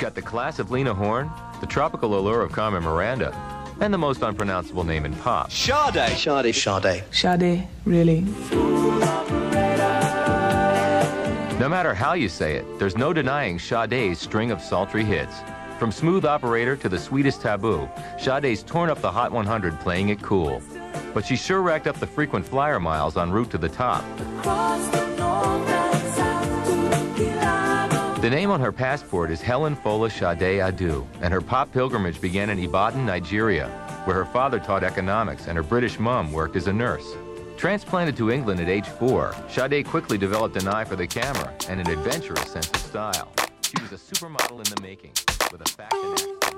got the class of Lena Horne, the tropical allure of Carmen Miranda, and the most unpronounceable name in pop. Sade. Sade. Sade. Sade, really. No matter how you say it, there's no denying Sade's string of sultry hits. From Smooth Operator to The Sweetest Taboo, Sade's torn up the Hot 100 playing it cool. But she sure racked up the frequent flyer miles en route to the top. The name on her passport is Helen Folasade Adu, and her pop pilgrimage began in Ibadan, Nigeria, where her father taught economics and her British mom worked as a nurse. Transplanted to England at age four, Sade quickly developed an eye for the camera and an adventurous sense of style. She was a supermodel in the making, with a axe to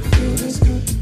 won't let you go.